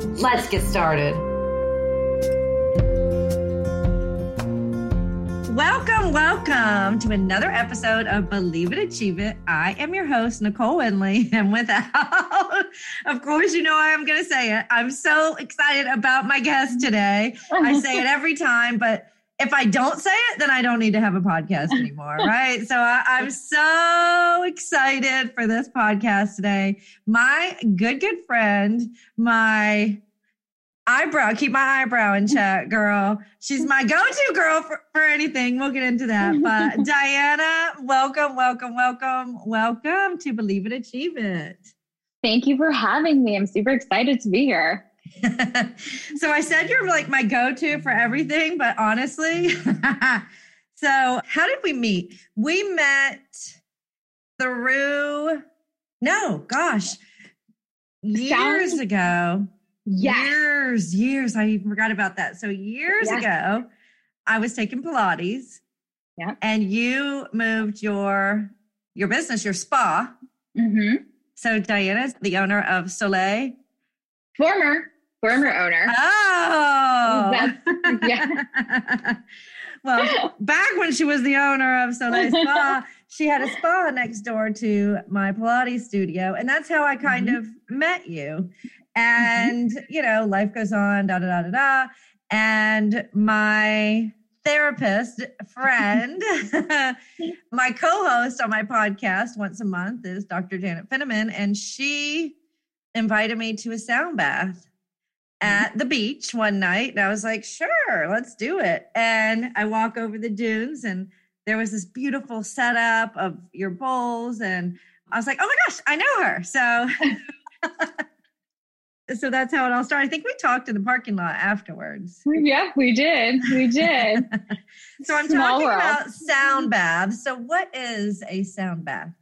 Let's get started. Welcome, welcome to another episode of Believe It, Achieve It. I am your host, Nicole Winley. And without, of course, you know I'm going to say it. I'm so excited about my guest today. I say it every time, but if I don't say it, then I don't need to have a podcast anymore, right? so I, am so excited for this podcast today. My good, good friend, my eyebrow, keep my eyebrow in check, girl. She's my go-to girl for, for anything. We'll get into that. But Diana, welcome, welcome, welcome, welcome to Believe It, Achieve It. Thank you for having me. I'm super excited to be here. so I said you're like my go-to for everything, but honestly, so how did we meet? We met through no, gosh, years Sounds, ago. Yes. Years, years. I even forgot about that. So years yes. ago, I was taking Pilates. Yeah. And you moved your your business, your spa. Mm-hmm. So Diana's the owner of Soleil. Former former owner. Oh, yeah. well, back when she was the owner of Soleil Spa, she had a spa next door to my Pilates studio, and that's how I kind mm-hmm. of met you. And mm-hmm. you know, life goes on, da da da da da. And my therapist friend, my co-host on my podcast once a month is Dr. Janet Finneman, and she invited me to a sound bath Mm-hmm. at the beach one night and I was like, sure, let's do it. And I walk over the dunes and there was this beautiful setup of your bowls. And I was like, oh my gosh, I know her. So, so that's how it all started. I think we talked in the parking lot afterwards. Yeah, we did. We did. so I'm Small talking world. about sound baths. So what is a sound bath?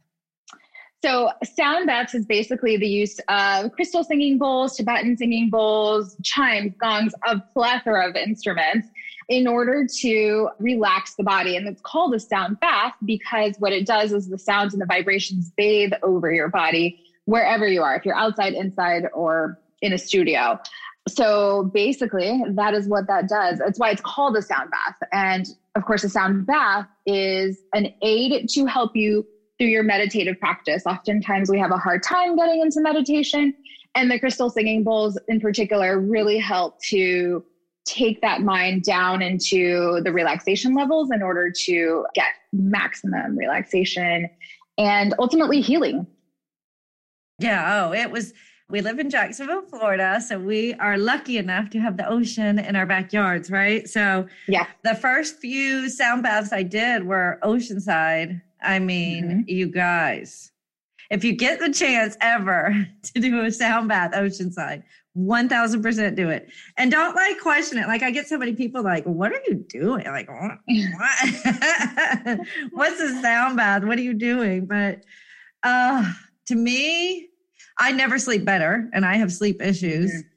So, sound baths is basically the use of crystal singing bowls, Tibetan singing bowls, chimes, gongs, a plethora of instruments in order to relax the body. And it's called a sound bath because what it does is the sounds and the vibrations bathe over your body wherever you are, if you're outside, inside, or in a studio. So basically, that is what that does. That's why it's called a sound bath. And of course, a sound bath is an aid to help you through your meditative practice. Oftentimes we have a hard time getting into meditation, and the crystal singing bowls in particular really help to take that mind down into the relaxation levels in order to get maximum relaxation and ultimately healing. Yeah, oh, it was we live in Jacksonville, Florida, so we are lucky enough to have the ocean in our backyards, right? So, yeah. The first few sound baths I did were oceanside I mean, mm-hmm. you guys, if you get the chance ever to do a sound bath oceanside, 1000% do it. And don't like question it. Like I get so many people like, what are you doing? Like, what? What's a sound bath? What are you doing? But uh, to me, I never sleep better and I have sleep issues. Mm-hmm.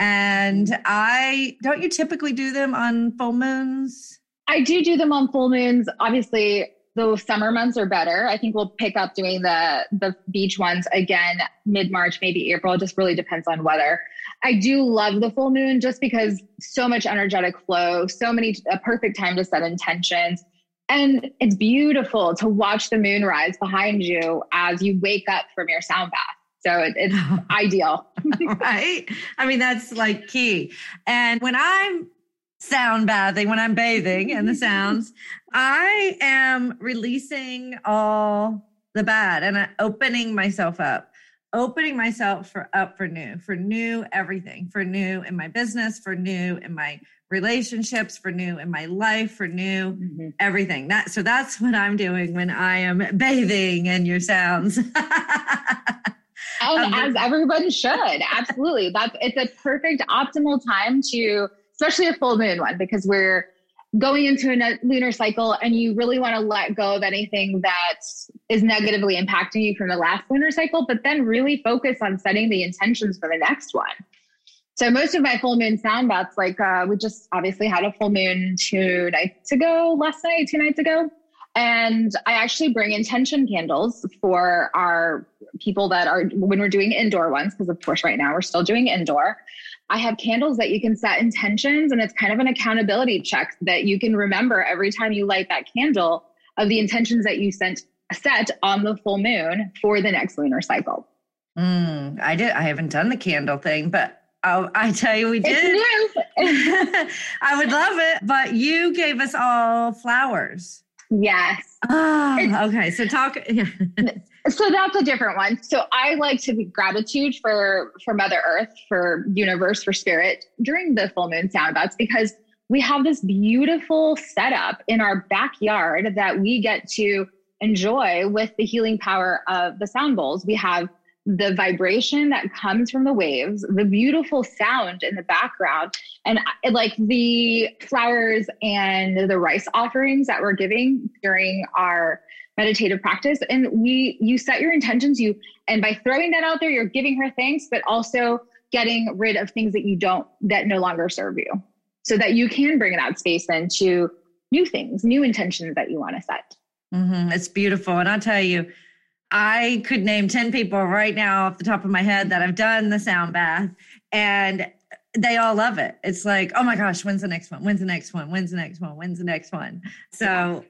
And I don't you typically do them on full moons? I do do them on full moons. Obviously, the summer months are better. I think we'll pick up doing the the beach ones again mid March, maybe April. It just really depends on weather. I do love the full moon just because so much energetic flow, so many a perfect time to set intentions. And it's beautiful to watch the moon rise behind you as you wake up from your sound bath. So it, it's ideal. right. I mean, that's like key. And when I'm sound bathing, when I'm bathing and the sounds, I am releasing all the bad and opening myself up, opening myself for up for new, for new everything, for new in my business, for new in my relationships, for new in my life, for new mm-hmm. everything. That so that's what I'm doing when I am bathing in your sounds. and um, as everyone should, absolutely. That's it's a perfect optimal time to especially a full moon one, because we're going into a lunar cycle and you really want to let go of anything that is negatively impacting you from the last lunar cycle, but then really focus on setting the intentions for the next one. So most of my full moon sound baths, like uh, we just obviously had a full moon two nights ago, last night, two nights ago. And I actually bring intention candles for our people that are when we're doing indoor ones, because of course, right now we're still doing indoor. I have candles that you can set intentions, and it's kind of an accountability check that you can remember every time you light that candle of the intentions that you sent set on the full moon for the next lunar cycle. Mm, I did. I haven't done the candle thing, but I'll, I tell you, we did. I would love it, but you gave us all flowers. Yes. Oh, okay. So talk. Yeah so that's a different one so i like to be gratitude for for mother earth for universe for spirit during the full moon sound baths because we have this beautiful setup in our backyard that we get to enjoy with the healing power of the sound bowls we have the vibration that comes from the waves, the beautiful sound in the background, and like the flowers and the rice offerings that we're giving during our meditative practice and we you set your intentions you and by throwing that out there you're giving her thanks but also getting rid of things that you don't that no longer serve you. So that you can bring that space into new things new intentions that you want to set. Mm-hmm. it's beautiful. And i'll tell you i could name 10 people right now off the top of my head that I've done the sound bath. And they all love it it's like oh my gosh when's the next one when's the next one when's the next one when's the next one so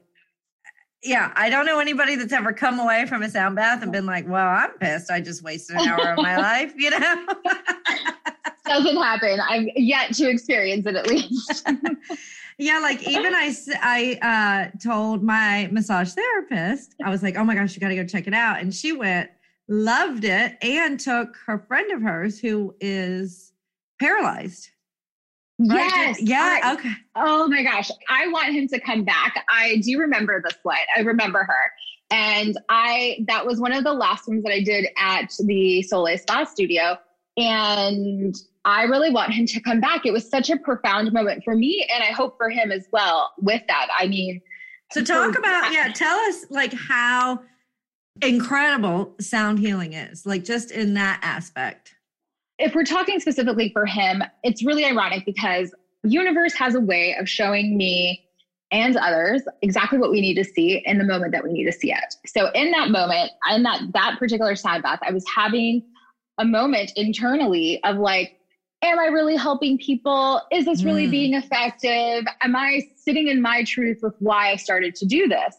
yeah, I don't know anybody that's ever come away from a sound bath and been like, well, I'm pissed. I just wasted an hour of my life, you know? Doesn't happen. I've yet to experience it at least. yeah, like even I, I uh, told my massage therapist, I was like, oh my gosh, you got to go check it out. And she went, loved it, and took her friend of hers who is paralyzed Yes. Yeah. I, okay. Oh my gosh. I want him to come back. I do remember this flight. I remember her. And I, that was one of the last ones that I did at the Soleil Spa studio. And I really want him to come back. It was such a profound moment for me. And I hope for him as well with that. I mean, so talk about, yeah, tell us like how incredible sound healing is, like just in that aspect if we're talking specifically for him, it's really ironic because universe has a way of showing me and others exactly what we need to see in the moment that we need to see it. So in that moment, in that that particular sound bath, I was having a moment internally of like, am I really helping people? Is this really mm. being effective? Am I sitting in my truth with why I started to do this?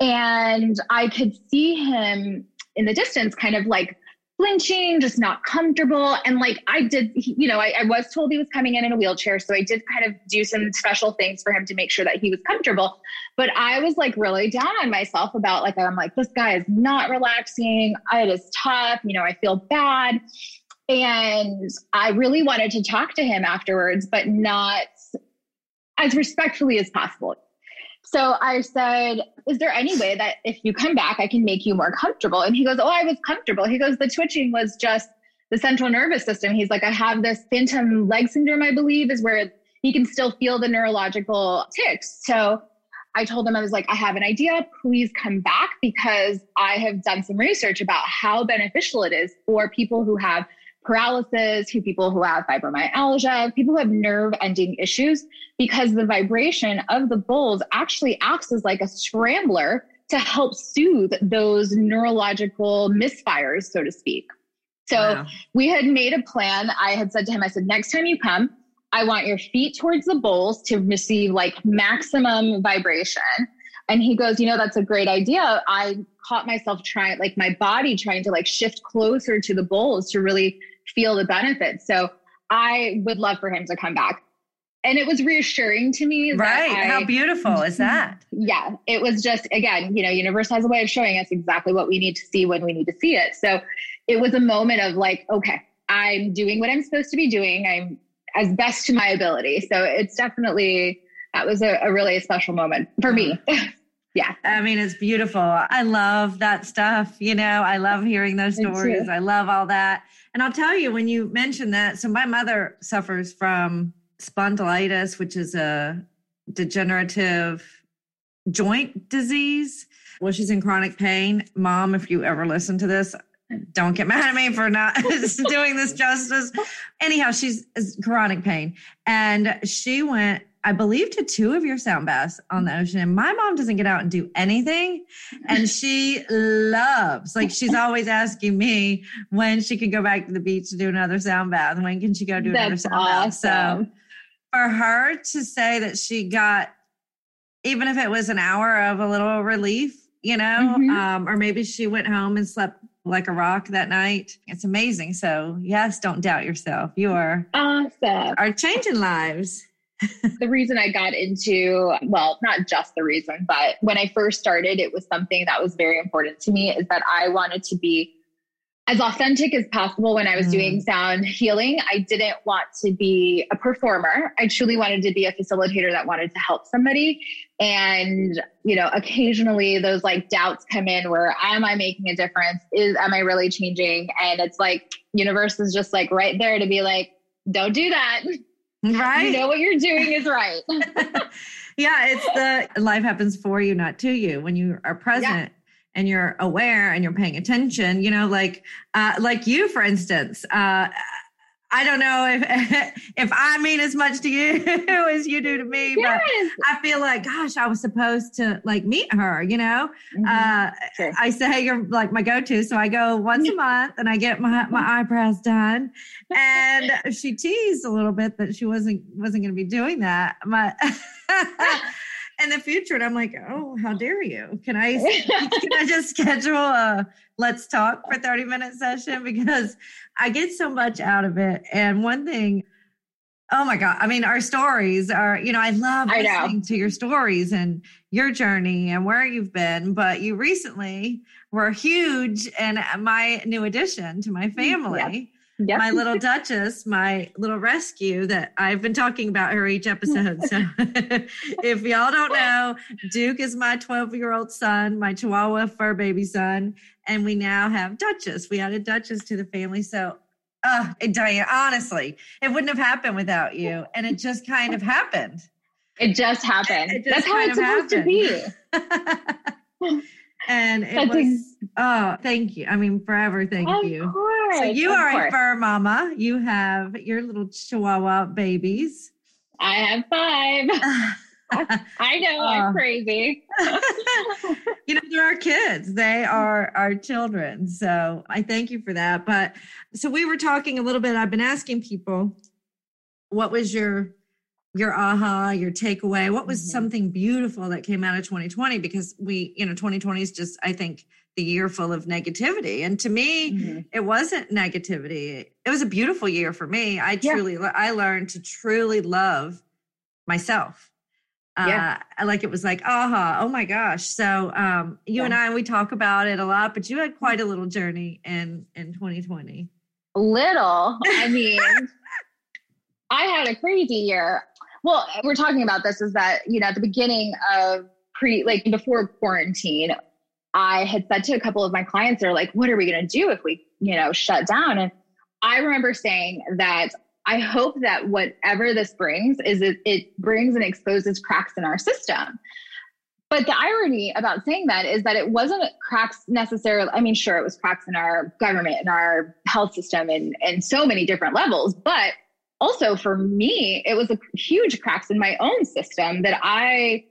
And I could see him in the distance kind of like flinching, just not comfortable. And like I did, you know, I, I, was told he was coming in in a wheelchair. So I did kind of do some special things for him to make sure that he was comfortable. But I was like really down on myself about like, I'm like, this guy is not relaxing. It is tough. You know, I feel bad. And I really wanted to talk to him afterwards, but not as respectfully as possible. So I said, Is there any way that if you come back, I can make you more comfortable? And he goes, Oh, I was comfortable. He goes, The twitching was just the central nervous system. He's like, I have this phantom leg syndrome, I believe, is where he can still feel the neurological ticks. So I told him, I was like, I have an idea. Please come back because I have done some research about how beneficial it is for people who have paralysis, to people who have fibromyalgia, people who have nerve ending issues, because the vibration of the bowls actually acts as like a scrambler to help soothe those neurological misfires, so to speak. So wow. we had made a plan. I had said to him, I said, next time you come, I want your feet towards the bowls to receive like maximum vibration. And he goes, you know, that's a great idea. I caught myself trying, like my body trying to like shift closer to the bowls to really feel the benefits. So I would love for him to come back. and it was reassuring to me. Right. I, How beautiful is mm-hmm. that? Yeah. It was just, again, you know, universe has a way of showing us exactly what we need to see when we need to see it. So it was a moment of like, okay, I'm doing what I'm supposed to be doing. I'm as best to my ability. So it's definitely, that was a, a really special moment for me. Mm-hmm. yeah. I mean, it's beautiful. I love that stuff. You know, I love hearing those stories. I love all that. And I'll tell you, when you mentioned that, so my mother suffers from spondylitis, which is a degenerative joint disease. Well, she's in chronic pain. Mom, if you ever listen to this, don't get mad at me for not doing this justice. Anyhow, she's chronic pain. And she went, I believe, to two of your sound baths on the ocean. And my mom doesn't get out and do anything. And she loves, like, she's always asking me when she can go back to the beach to do another sound bath. When can she go do That's another sound awesome. bath? So for her to say that she got, even if it was an hour of a little relief, you know, mm-hmm. um, or maybe she went home and slept like a rock that night. It's amazing. So, yes, don't doubt yourself. You are awesome. Are changing lives. The reason I got into, well, not just the reason, but when I first started, it was something that was very important to me is that I wanted to be as authentic as possible when I was mm. doing sound healing. I didn't want to be a performer. I truly wanted to be a facilitator that wanted to help somebody. And, you know, occasionally those like doubts come in where am I making a difference? Is am I really changing? And it's like universe is just like right there to be like, don't do that. Right. You know what you're doing is right. yeah, it's the life happens for you, not to you. When you are present. Yeah and you're aware and you're paying attention you know like uh, like you for instance uh, I don't know if if I mean as much to you as you do to me, yes. but I feel like, gosh, I was supposed to like meet her. You know, mm-hmm. uh, sure. I say you're like my go-to, so I go once a month and I get my my eyebrows done. And she teased a little bit that she wasn't wasn't going to be doing that. My in the future. And I'm like, oh, how dare you? Can I can I just schedule a let's talk for 30 minute session? Because I get so much out of it. And one thing, oh my God, I mean, our stories are, you know, I love I listening know. to your stories and your journey and where you've been. But you recently were huge and my new addition to my mm, family. Yep Yep. my little Duchess, my little rescue that I've been talking about her each episode. So if y'all don't know, Duke is my 12 year old son, my Chihuahua fur baby son. And we now have Duchess. We added Duchess to the family. So, uh, Diane, honestly, it wouldn't have happened without you. And it just kind of happened. It just happened. It just That's how it's supposed happened. to be. and it That's was oh thank you i mean forever thank of you course, so you are course. a fur mama you have your little chihuahua babies i have five I know uh, I'm crazy. you know, they're our kids. They are our children. So I thank you for that. But so we were talking a little bit. I've been asking people, what was your your aha, your takeaway? What was mm-hmm. something beautiful that came out of 2020? Because we, you know, 2020 is just, I think, the year full of negativity. And to me, mm-hmm. it wasn't negativity. It was a beautiful year for me. I truly, yeah. I learned to truly love myself. Yeah. Uh, like it was like, aha, oh my gosh. So um, you yeah. and I, we talk about it a lot, but you had quite a little journey in in 2020. Little, I mean, I had a crazy year well, we're talking about this is that, you know, at the beginning of pre, like before quarantine, I had said to a couple of my clients, they're like, what are we going to do if we, you know, shut down? And I remember saying that I hope that whatever this brings is it, it brings and exposes cracks in our system. But the irony about saying that is that it wasn't cracks necessarily. I mean, sure, it was cracks in our government and our health system and, and so many different levels, but also for me, it was a huge cracks in my own system that I,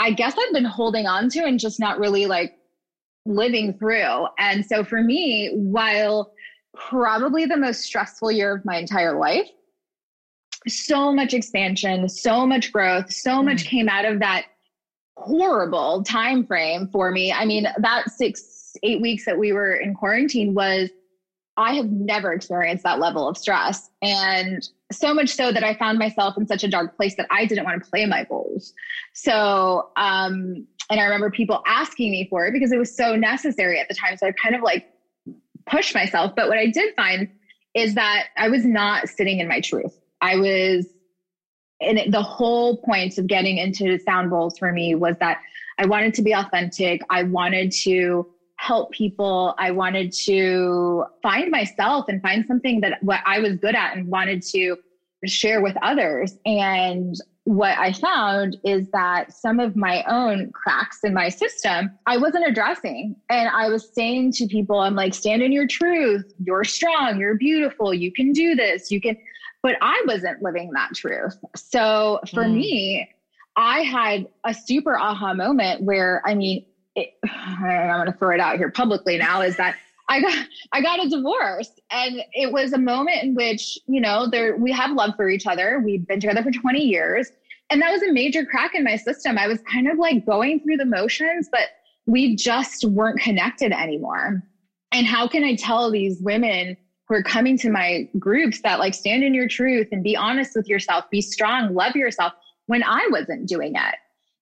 I guess I've been holding on to and just not really like living through. And so for me, while probably the most stressful year of my entire life, so much expansion, so much growth, so mm much came out of that horrible time frame for me. I mean, that six, eight weeks that we were in quarantine was I have never experienced that level of stress. And so much so that I found myself in such a dark place that I didn't want to play my bowls. So, um, and I remember people asking me for it because it was so necessary at the time. So I kind of like pushed myself. But what I did find is that I was not sitting in my truth. I was, and the whole point of getting into sound bowls for me was that I wanted to be authentic. I wanted to help people. I wanted to find myself and find something that what I was good at and wanted to share with others. And what I found is that some of my own cracks in my system, I wasn't addressing. And I was saying to people, I'm like, stand in your truth. You're strong. You're beautiful. You can do this. You can. But I wasn't living that truth. So for mm. me, I had a super aha moment where, I mean, it, I'm going to throw it out here publicly now is that I got I got a divorce and it was a moment in which, you know, there we have love for each other. We've been together for 20 years. And that was a major crack in my system. I was kind of like going through the motions, but we just weren't connected anymore. And how can I tell these women who are coming to my groups that like stand in your truth and be honest with yourself, be strong, love yourself when I wasn't doing it?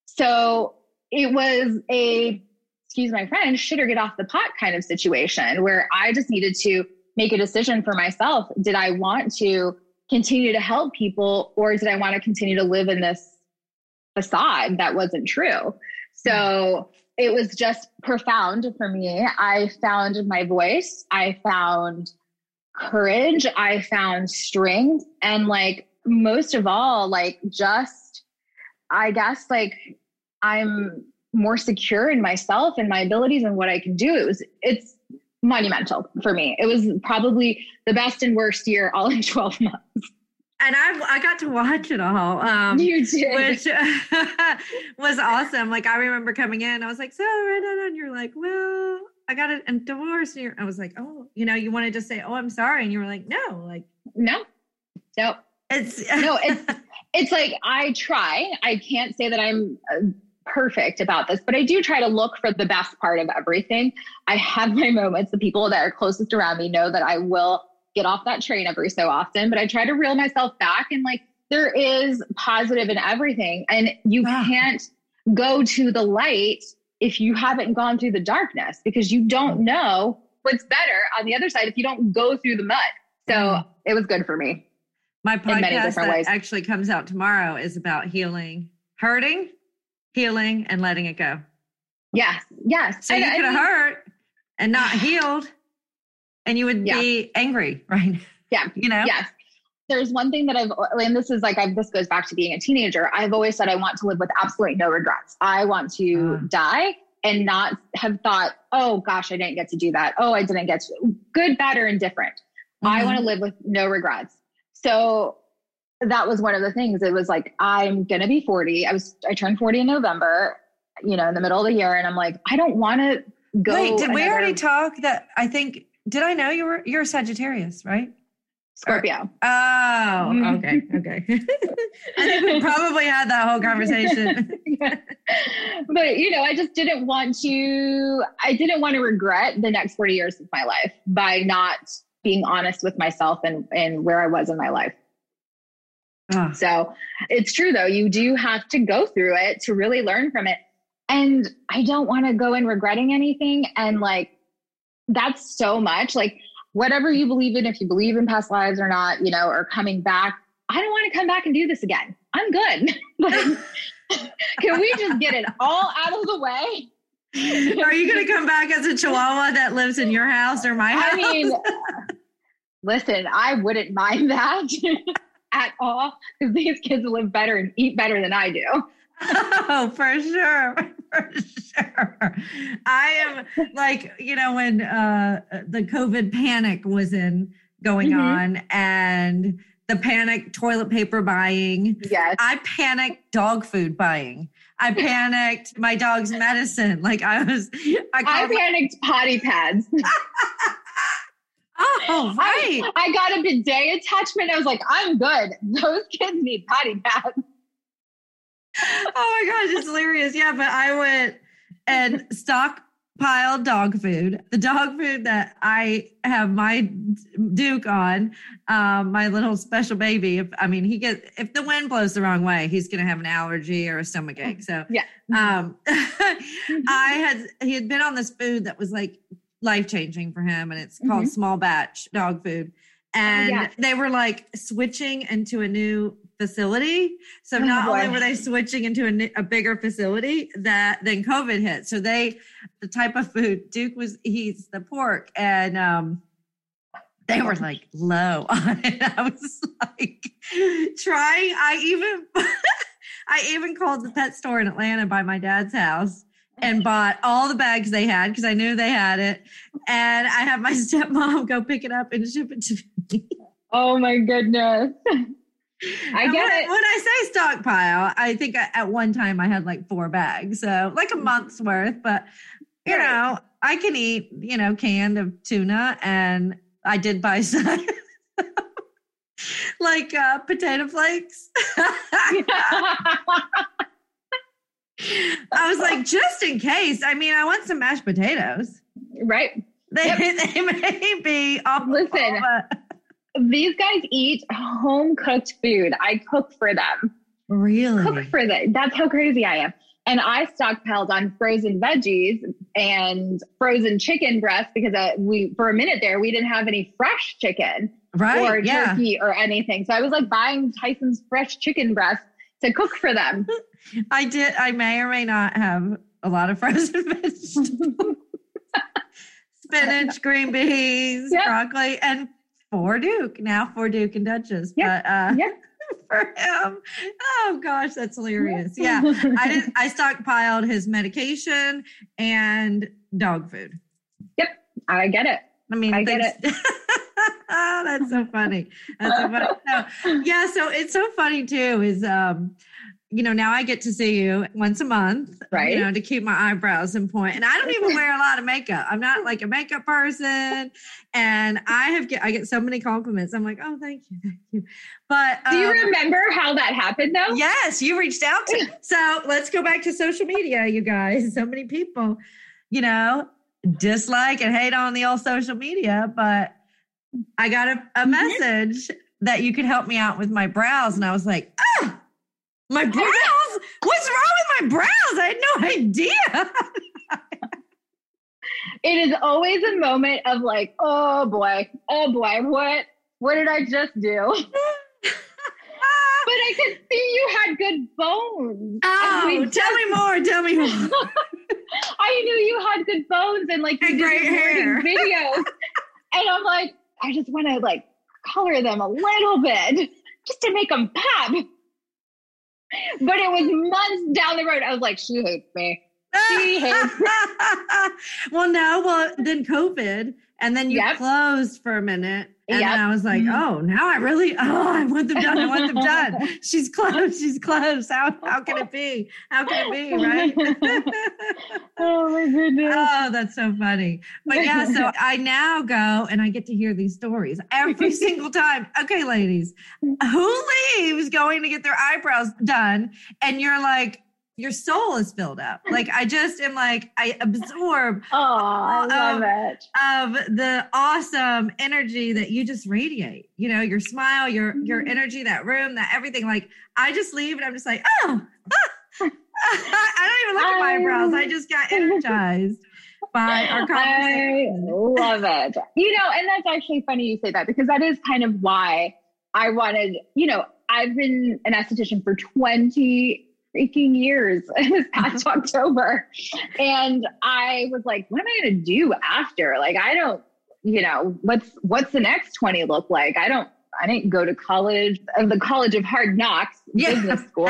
So it was a excuse my friend shit or get off the pot kind of situation where I just needed to make a decision for myself. Did I want to continue to help people or did I want to continue to live in this facade that wasn't true? So it was just profound for me. I found my voice, I found courage, I found strength, and like most of all, like just, I guess, like I'm more secure in myself and my abilities and what I can do. It was it's monumental for me. It was probably the best and worst year all in 12 months. And I I got to watch it all. Um, you did. Which was awesome. Like I remember coming in, I was like, so and you're like, well, I got a, divorce. And I was like, oh, you know, you wanted to say, oh, I'm sorry. And you were like, no, like, no, no. It's no, it's it's like I try. I can't say that I'm uh, perfect about this, but I do try to look for the best part of everything. I have my moments. The people that are closest around me know that I will get off that train every so often, but I try to reel myself back and like there is positive in everything. And you can't go to the light if you haven't gone through the darkness because you don't mm. know what's better on the other side if you don't go through the mud. So mm. it was good for me. My podcast that ways. actually comes out tomorrow is about healing hurting healing and letting it go. Yes. Yes. So and, you could have hurt and not healed and you would yeah. be angry, right? Yeah. you know? Yes. There's one thing that I've, and this is like, I've, this goes back to being a teenager. I've always said I want to live with absolutely no regrets. I want to uh. die and not have thought, oh gosh, I didn't get to do that. Oh, I didn't get to, good, bad, or indifferent. Mm-hmm. I want to live with no regrets. So that was one of the things. It was like, I'm going to be 40. I was, I turned 40 in November, you know, in the middle of the year. And I'm like, I don't want to go. Wait, did another- we already talk that I think, did I know you were, you're a Sagittarius, right? Scorpio. Or, oh, mm-hmm. okay. Okay. I think we probably had that whole conversation. but, you know, I just didn't want to, I didn't want to regret the next 40 years of my life by not being honest with myself and, and where I was in my life. Ah. So it's true though, you do have to go through it to really learn from it. And I don't want to go in regretting anything. And like, that's so much like whatever you believe in, if you believe in past lives or not, you know, or coming back, I don't want to come back and do this again. I'm good. can we just get it all out of the way? Are you going to come back as a chihuahua that lives in your house or my house? I mean, listen, I wouldn't mind that at all because these kids live better and eat better than I do. Oh, for sure. For sure. I am like, you know, when uh, the COVID panic was in going mm-hmm. on and the panic toilet paper buying. Yes. I panicked dog food buying. I panicked my dog's medicine. Like I was, I, I panicked potty pads. Oh, right. I, I, got a bidet attachment. I was like, I'm good. Those kids need potty pads. Oh my gosh, it's hilarious. Yeah, but I went and stockpiled dog food, the dog food that I have my Duke on, um, my little special baby. If I mean, he gets if the wind blows the wrong way, he's going to have an allergy or a stomach ache. So yeah, um, I had he had been on this food that was like life changing for him, and it's called mm-hmm. small batch dog food. And yeah. they were like switching into a new facility. So oh, not boy. only were they switching into a, a, bigger facility that then COVID hit. So they, the type of food Duke was, he's the pork and, um, they were like low on it. I was like trying. I even, I even called the pet store in Atlanta by my dad's house and bought all the bags they had because I knew they had it. And I had my stepmom go pick it up and ship it to me. Oh my goodness. I get when, it. When I say stockpile, I think at one time I had like four bags, so like a month's worth. But you right. know, I can eat you know canned of tuna, and I did buy some. like uh, potato flakes. I was like, just in case. I mean, I want some mashed potatoes. Right. They, yep. they may be off. Listen, these guys eat home cooked food. I cook for them. Really? Cook for them. That's how crazy I am. And I stockpiled on frozen veggies and frozen chicken breasts because uh, we, for a minute there, we didn't have any fresh chicken right, or yeah. turkey or anything. So I was like buying Tyson's fresh chicken breasts to cook for them. I did. I may or may not have a lot of frozen vegetables. Spinach, green beans, yep. broccoli, and for Duke now for Duke and Duchess. Yep. But uh, yep. for him, oh gosh, that's hilarious. Yeah, I did. I stockpiled his medication and dog food. Yep, I get it. I mean, I get it. that's so funny. That's so funny. So, yeah, so it's so funny too. Is um, you know, now I get to see you once a month, right? You know, to keep my eyebrows in point. And I don't even wear a lot of makeup. I'm not like a makeup person. And I have get I get so many compliments. I'm like, oh, thank you, thank you. But do you um, remember how that happened though? Yes, you reached out to. Me. So let's go back to social media, you guys. So many people, you know, dislike and hate on the old social media, but I got a, a mm-hmm. message that you could help me out with my brows, and I was like, ah my brows? What's wrong with my brows? I had no idea. it is always a moment of like, oh boy, oh boy, what what did I just do? but I could see you had good bones. Oh, tell me more. Tell me more. I knew you had good bones and like and great hair videos. and I'm like, I just want to like color them a little bit just to make them pop but it was months down the road. I was like, she hates me. She hates well, no, well, then COVID, and then you yep. closed for a minute. And yep. I was like, mm-hmm. oh, now I really, oh, I want them done. I want them done. She's close. She's close. How, how can it be? How can it be? Right? oh, my goodness. Oh, that's so funny. But yeah, so I now go and I get to hear these stories every single time. Okay, ladies, who leaves going to get their eyebrows done? And you're like, your soul is filled up. Like I just am like I absorb oh, I love of, it. of the awesome energy that you just radiate. You know, your smile, your mm-hmm. your energy, that room, that everything. Like I just leave and I'm just like, oh, ah. I don't even look at my eyebrows. I just got energized. by our conversation. I love it. You know, and that's actually funny you say that because that is kind of why I wanted, you know, I've been an esthetician for 20 freaking years this past October. And I was like, what am I going to do after? Like, I don't, you know, what's, what's the next 20 look like? I don't, I didn't go to college, uh, the College of Hard Knocks yeah. business school.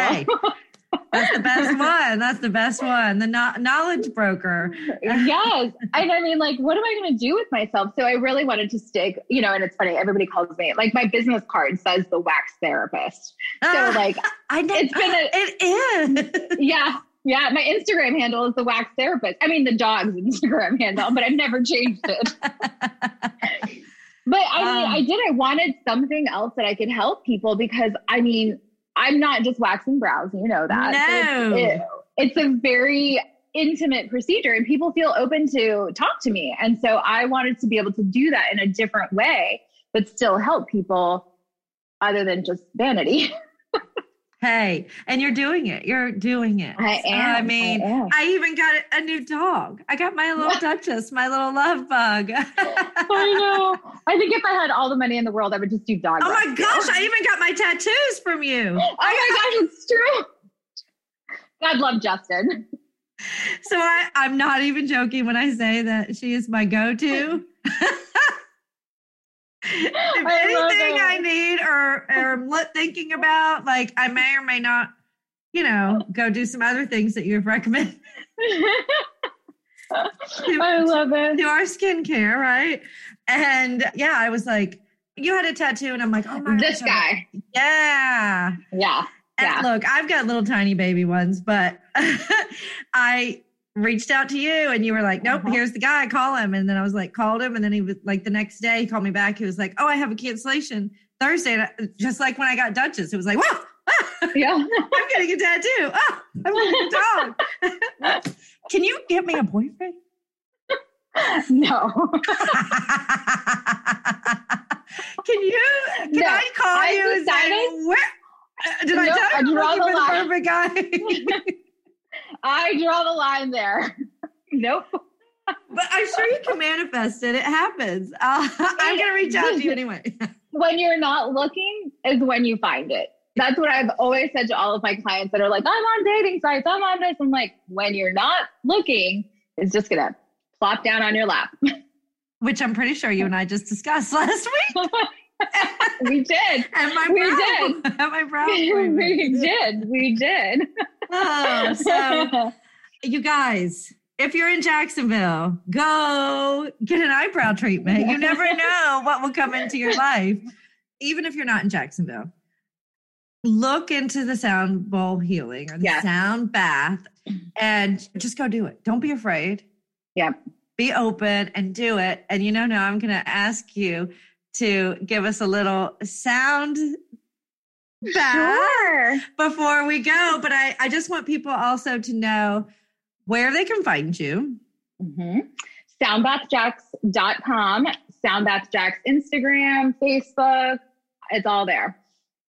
That's the best one. That's the best one. The no- knowledge broker. yes. And I mean, like, what am I going to do with myself? So I really wanted to stick, you know, and it's funny, everybody calls me, like, my business card says the wax therapist. So, uh, like, I know it's been a, it is. Yeah. Yeah. My Instagram handle is the wax therapist. I mean, the dog's Instagram handle, but I've never changed it. But I mean, um, I did. I wanted something else that I could help people because I mean, I'm not just waxing brows. You know that. No. So it's, it, it's a very intimate procedure and people feel open to talk to me. And so I wanted to be able to do that in a different way, but still help people other than just vanity. Hey, and you're doing it. You're doing it. I am. I mean, I, am. I even got a new dog. I got my little Duchess, my little love bug. I know. I think if I had all the money in the world, I would just do dog. Oh my gosh, I even got my tattoos from you. Oh my gosh, it's true. God love Justin. So I, I'm not even joking when I say that she is my go-to. if I anything. I need or, or am thinking about, like I may or may not, you know, go do some other things that you've recommended I love it. do our skincare, right? And yeah, I was like, you had a tattoo, and I'm like, oh my This gosh, guy. Yeah. Yeah. And Yeah. look, I've got little tiny baby ones, but I reached out to you and you were like, nope, Uh-huh. here's the guy, call him. And then I was like, called him. And then he was like, the next day he called me back. He was like, oh, I have a cancellation Thursday. And I- just like when I got Duchess, it was like, whoa, ah, Yeah. I'm getting a tattoo. Ah, I'm getting a dog. Can you get me a boyfriend? no. can you, can No, I call I've you and say, decided- where? uh, Did I tell I you I'm draw looking the for the perfect guy? I draw the line there. Nope. But I'm sure you can manifest it. It happens. Uh, I'm going to reach out to you anyway. When you're not looking is when you find it. That's what I've always said to all of my clients that are like, I'm on dating sites, I'm on this. I'm like, when you're not looking, it's just gonna plop down on your lap. Which I'm pretty sure you and I just discussed last week. we did. At my We brow, At my brow. we did. We did. Oh, so you guys, if you're in Jacksonville, go get an eyebrow treatment. You never know what will come into your life, even if you're not in Jacksonville. Look into the sound bowl healing or the Yes. sound bath and just go do it. Don't be afraid. Yep. Be open and do it. And you know, now I'm going to ask you to give us a little sound bath Sure. before we go. But I, I just want people also to know where they can find you. Mm-hmm. Soundbathjacks.com, Soundbathjacks Instagram, Facebook, it's all there.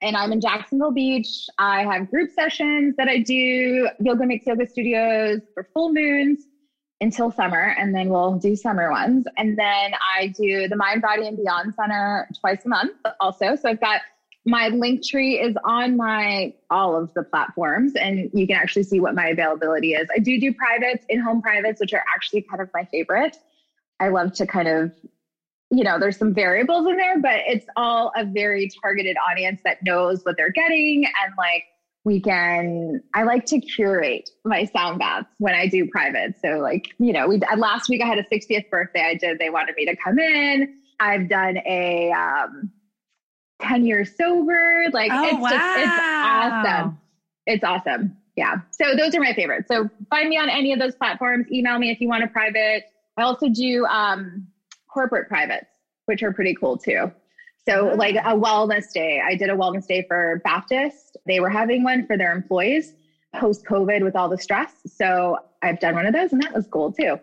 And I'm in Jacksonville Beach. I have group sessions that I do, Yoga Mix Yoga Studios for full moons until summer, and then we'll do summer ones. And then I do the Mind, Body, and Beyond Center twice a month also. So I've got my link tree is on my all of the platforms and you can actually see what my availability is i do do privates in-home privates which are actually kind of my favorite i love to kind of you know there's some variables in there but it's all a very targeted audience that knows what they're getting and like we can i like to curate my sound baths when i do private so like you know we last week i had a 60th birthday i did they wanted me to come in i've done a um 10 years sober. Like Oh, it's just, it's awesome. It's awesome. Yeah. So those are my favorites. So find me on any of those platforms. Email me if you want a private. I also do um, corporate privates, which are pretty cool too. So Oh. like a wellness day. I did a wellness day for Baptist. They were having one for their employees post COVID with all the stress. So I've done one of those and that was cool too.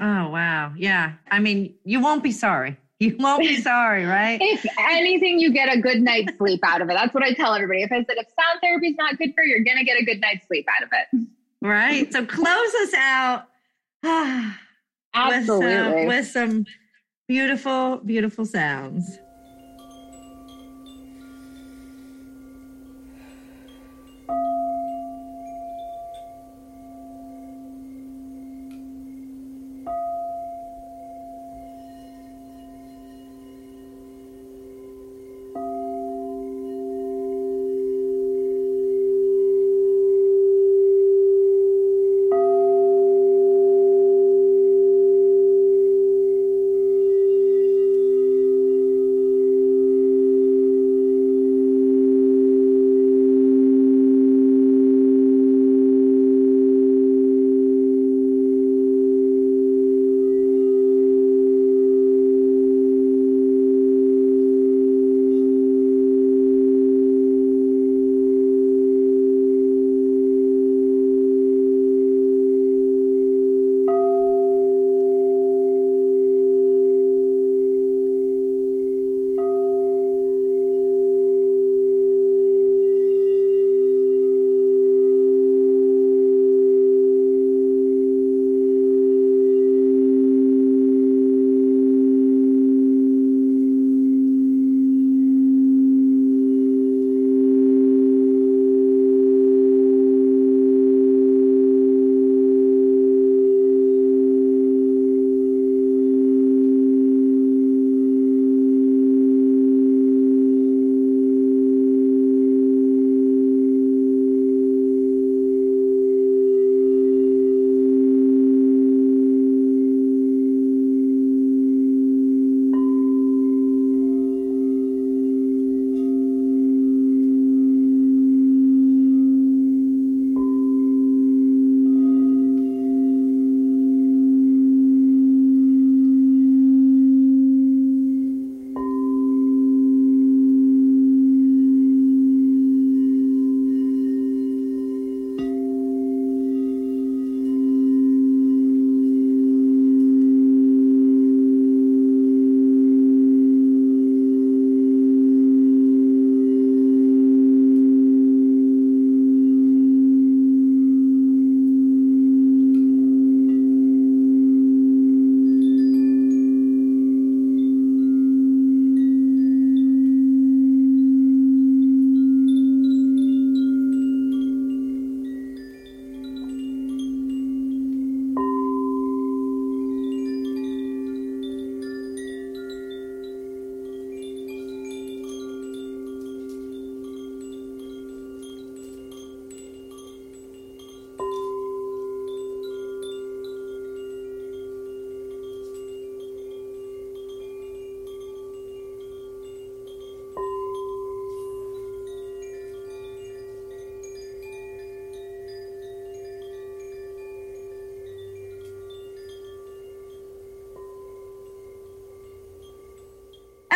Oh, wow. Yeah. I mean, you won't be sorry. You won't be sorry, right? If anything, you get a good night's sleep out of it. That's what I tell everybody. If I said if sound therapy is not good for you, you're gonna get a good night's sleep out of it. Right. So close us out. Absolutely. With some, with some beautiful, beautiful sounds.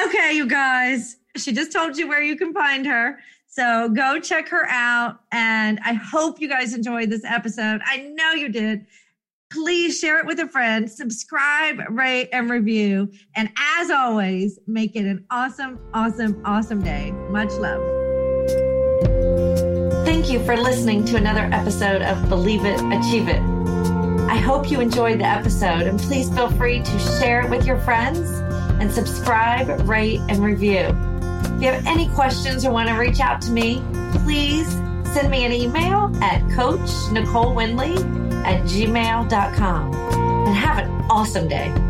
Okay, you guys. She just told you where you can find her. So go check her out. And I hope you guys enjoyed this episode. I know you did. Please share it with a friend, subscribe, rate, and review. And as always, make it an awesome, awesome, awesome day. Much love. Thank you for listening to another episode of Believe It, Achieve It. I hope you enjoyed the episode and please feel free to share it with your friends and subscribe, rate, and review. If you have any questions or want to reach out to me, please send me an email at Coach Nicole Winley at gmail.com and have an awesome day.